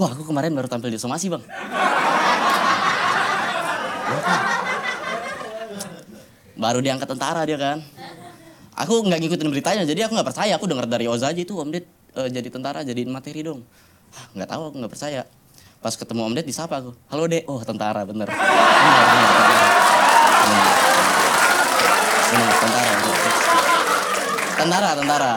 Wah aku kemarin baru tampil di somasi bang. Baru diangkat tentara dia kan. Aku nggak ngikutin beritanya, jadi aku nggak percaya. Aku dengar dari Oza aja itu Om Ded e, eh, jadi tentara, jadi materi dong. Ah, nggak tahu, aku nggak percaya. Pas ketemu Om Ded disapa aku. Halo Dek, oh tentara bener. Tentara. Bener. Bener, tentara. Tentara, tentara.